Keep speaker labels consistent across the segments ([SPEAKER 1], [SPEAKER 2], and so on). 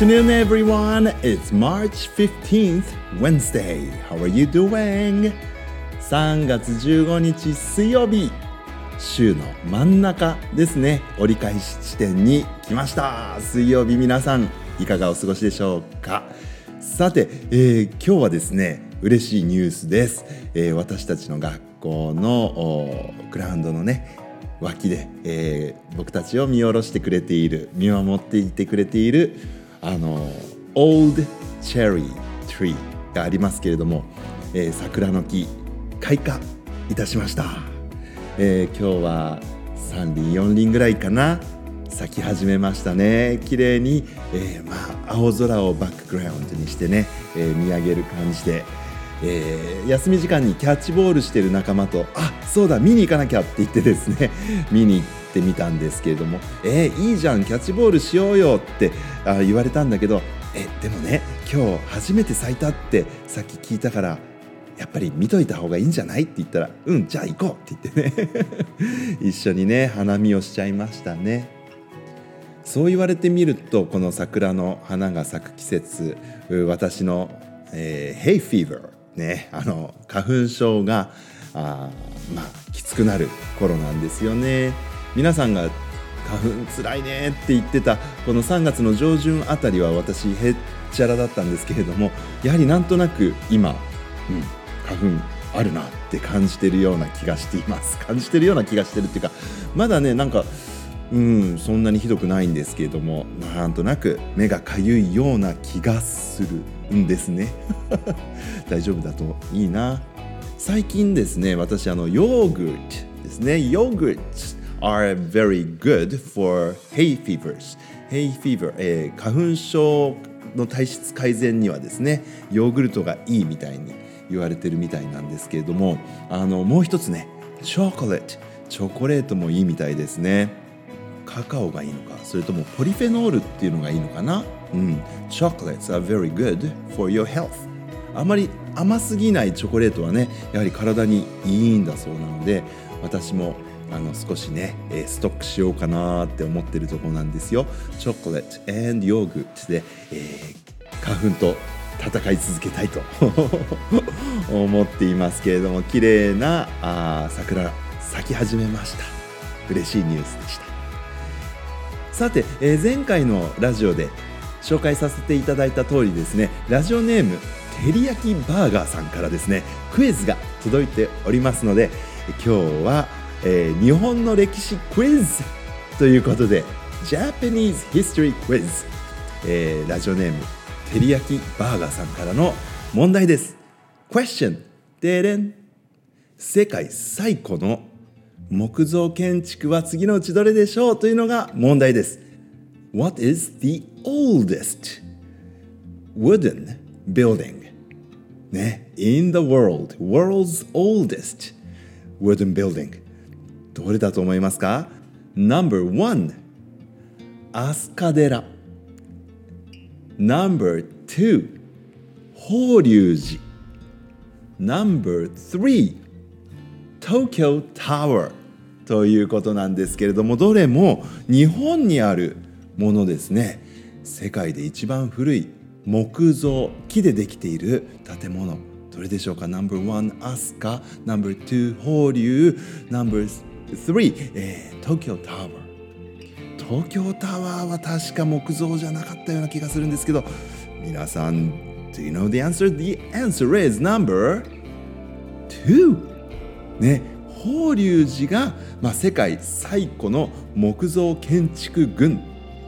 [SPEAKER 1] afternoon, everyone. It's March 15th, Wednesday. How are you doing? 3月15日水曜日。週の真ん中ですね。折り返し地点に来ました。水曜日皆さん、いかがお過ごしでしょうか？さて、えー今日はですね、嬉しいニュースです。えー私たちの学校のグラウンドのね、脇で、えー僕たちを見下ろしてくれている見守っていてくれているあの Old Cherry Tree がありますけれども、えー桜の木開花いたしました、えー今日は3輪4輪ぐらいかな。咲き始めましたね。綺麗に、えーまあ、青空をバックグラウンドにしてね、えー見上げる感じでえー休み時間にキャッチボールしてる仲間とあそうだ見に行かなきゃって言ってですね 見に行っってみたんですけれどもえーいいじゃんキャッチボールしようよってあ言われたんだけどえでもね今日初めて咲いたってさっき聞いたからやっぱり見といた方がいいんじゃないって言ったらうんじゃあ行こうって言ってね 一緒にね花見をしちゃいましたね。そう言われてみるとこの桜の花が咲く季節私の、えー、ヘイフィーバーねあの花粉症があまあきつくなる頃なんですよね皆さんが花粉つらいねって言ってたこの3月の上旬あたりは私へっちゃらだったんですけれどもやはりなんとなく今、うん、花粉あるなって感じてるような気がしています。感じてるような気がしてるっていうかまだねなんかうんそんなにひどくないんですけれどもなんとなく目がかゆいような気がするんですね。大丈夫だといいな。最近ですね私あのヨーグルトですね。ヨーグルト are very good for hay fevers. Hay fever、えー花粉症の体質改善にはですねヨーグルトがいいみたいに言われてるみたいなんですけれどもあのもう一つねチョコレートチョコレートもいいみたいですね。カカオがいいのかそれともポリフェノールっていうのがいいのかな？うん。チョコレート are very good for your health あまり甘すぎないチョコレートはねやはり体にいいんだそうなので私もあの少しね、えストックしようかなって思ってるところなんですよ。チョコレート and ヨーグルトで、えー花粉と戦い続けたいと 思っていますけれども綺麗なあ桜咲き始めました。嬉しいニュースでした。さて、えー前回のラジオで紹介させていただいた通りですねラジオネームてりやきバーガーさんからですねクイズが届いておりますので今日は、えー日本の歴史クイズということで Japanese History Quiz、えーラジオネームてりやきバーガーさんからの問題です Question でれん世界最古の木造建築は次のうちどれでしょうというのが問題です What is the oldest wooden building ね in the world world's oldest wooden building どれだと思いますか？Number one 飛鳥寺。Number two 法隆寺。Number three 東京タワー。ということなんですけれどもどれも日本にあるものですね。世界で一番古い木造木でできている建物。どれでしょうか？No.1 飛鳥。No.2 法隆。No.3、えー、東京タワー東京タワーは確か木造じゃなかったような気がするんですけど皆さん Do you know the answer? The answer is number 2ね法隆寺が、まあ、世界最古の木造建築群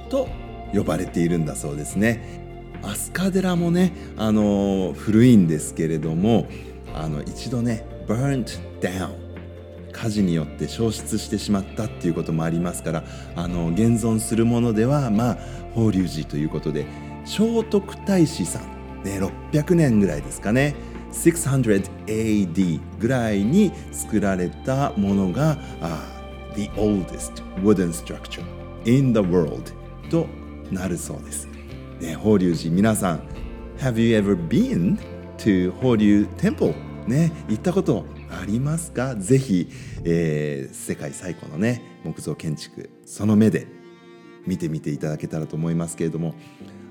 [SPEAKER 1] と呼ばれているんだそうですね。飛鳥寺もね、あのー古いんですけれどもあの一度ね burnt down 火事によって消失してしまったっていうこともありますからあの現存するものではまあ法隆寺ということで聖徳太子さん、ね、600年ぐらいですかね 600AD ぐらいに作られたものがあ The oldest wooden structure in the world となるそうです、ね、法隆寺皆さん Have you ever been to 法隆 Temple? ね、行ったことありますか？ぜひ、えー世界最古のね木造建築その目で見てみていただけたらと思いますけれども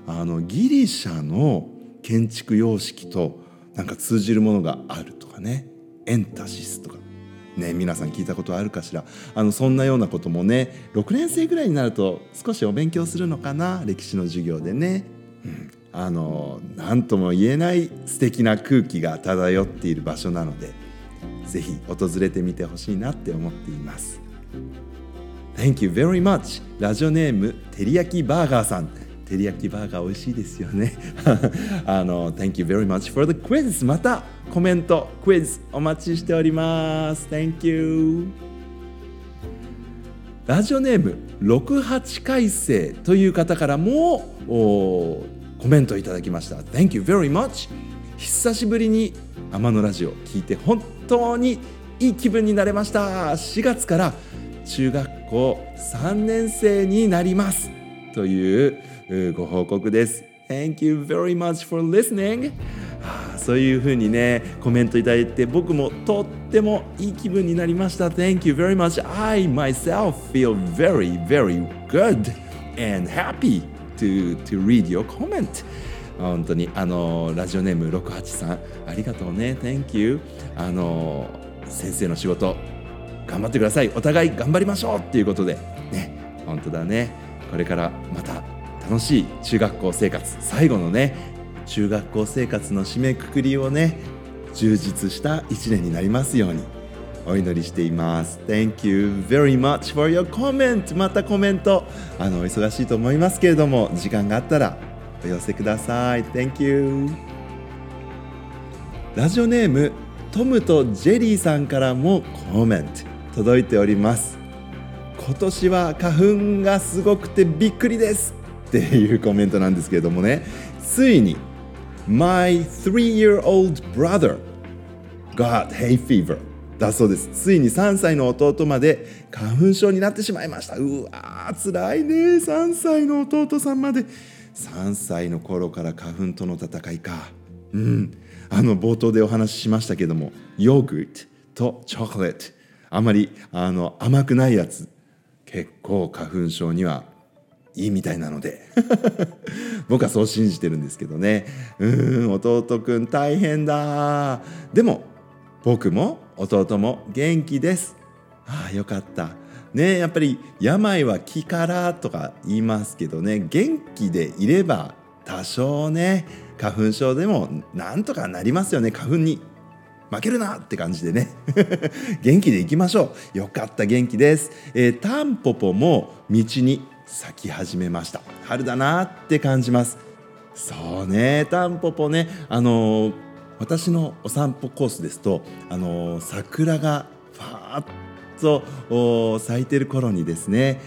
[SPEAKER 1] あのギリシャの建築様式となんか通じるものがあるとかねエンタシスとかね皆さん聞いたことあるかしら。あのそんなようなこともね6年生ぐらいになると少しお勉強するのかな？歴史の授業でね、うん、あの何とも言えない素敵な空気が漂っている場所なのでぜひ訪れてみてほしいなって思っています。Thank you very much. ラジオネームてりやきバーガーさん。てりやきバーガー美味しいですよね。あの Thank you very much for the quiz またコメントクイズお待ちしております。Thank you. ラジオネーム68回生という方からもコメントいただきました。Thank you very much. 久しぶりに天野ラジオ聞いて本当にいい気分になれました4月から中学校3年生になりますというご報告です Thank you very much for listening そういうふうにねコメントいただいて僕もとってもいい気分になりました Thank you very much I myself feel very very good and happy to, to read your comment 本当にあのラジオネーム68さんありがとうね。Thank you あの先生の仕事頑張ってください。お互い頑張りましょうっていうことで。ね。本当だね。これからまた楽しい中学校生活。最後のね中学校生活の締めくくりをね充実した1年になりますように。お祈りしています。Thank you very much for your comment またコメント。あの忙しいと思いますけれども時間があったらお寄せください。Thank you. ラジオネームトムとジェリーさんからもコメント届いております。今年は花粉がすごくてびっくりですっていうコメントなんですけれどもね。ついに My three-year-old brother got hay fever だそうです。ついに3歳の弟まで花粉症になってしまいました。うわーつらいね。3歳の弟さんまで3歳の頃から花粉との戦いか。うん。あの冒頭でお話ししましたけどもヨーグルトとチョコレート。あまりあの甘くないやつ。結構花粉症にはいいみたいなので。僕はそう信じてるんですけどね。うん弟くん大変だ。でも僕も弟も元気です。ああよかった。ねやっぱり病は気からとか言いますけどね元気でいれば多少ね花粉症でもなんとかなりますよね花粉に。負けるなって感じでね。元気でいきましょう。よかった元気です、えー、タンポポも道に咲き始めました。春だなって感じます。そうねタンポポねあのー、私のお散歩コースですとあのー、桜がファーッと咲いてる頃にですね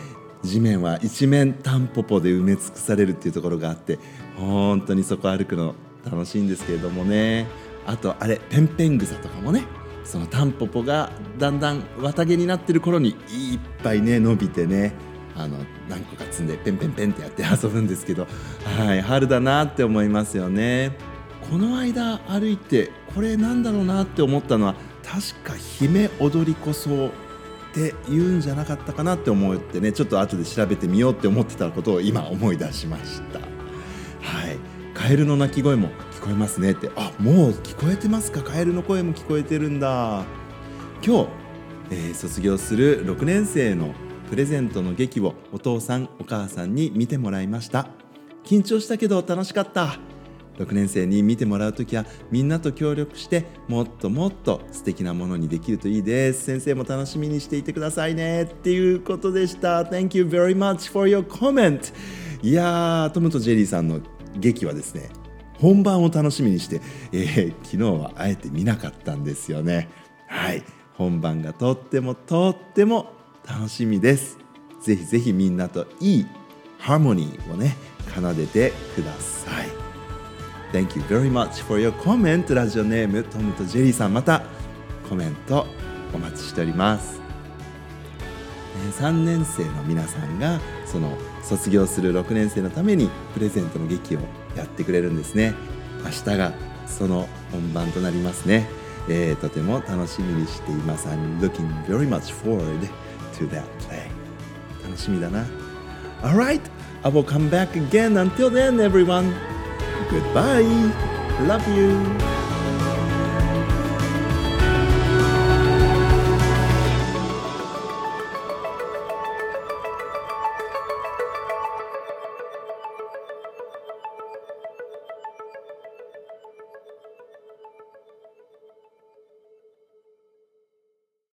[SPEAKER 1] 地面は一面タンポポで埋め尽くされるっていうところがあって本当にそこ歩くの楽しいんですけれどもね。あとあれペンペン草とかもねそのタンポポがだんだん綿毛になってる頃にいっぱいね伸びてねあの何個か積んでペンペンペンってやって遊ぶんですけどはい春だなって思いますよね。この間歩いてこれなんだろうなって思ったのは確か姫踊りこそって言うんじゃなかったかなって思ってねちょっと後で調べてみようって思ってたことを今思い出しました。はい。カエルの鳴き声も聞こえますねって。あもう聞こえてますか？カエルの声も聞こえてるんだ。今日、えー、卒業する6年生のプレゼントの劇をお父さんお母さんに見てもらいました。緊張したけど楽しかった。6年生に見てもらう時はみんなと協力してもっともっと素敵なものにできるといいです。先生も楽しみにしていてくださいね。っていうことでした。Thank you very much for your comment. いやートムとジェリーさんの劇はですね本番を楽しみにして、えー、昨日はあえて見なかったんですよね。はい。本番がとってもとっても楽しみです。ぜひぜひみんなといいハーモニーをね奏でてください。Thank you very much for your comment ラジオネームトムとジェリーさんまたコメントお待ちしております3年生の皆さんがその卒業する6年生のためにプレゼントの劇をやってくれるんですね明日がその本番となりますね、えー、とても楽しみにしています I'm looking very much forward to that play 楽しみだな Alright I will come back again. Until then, everyone, goodbye. Love you.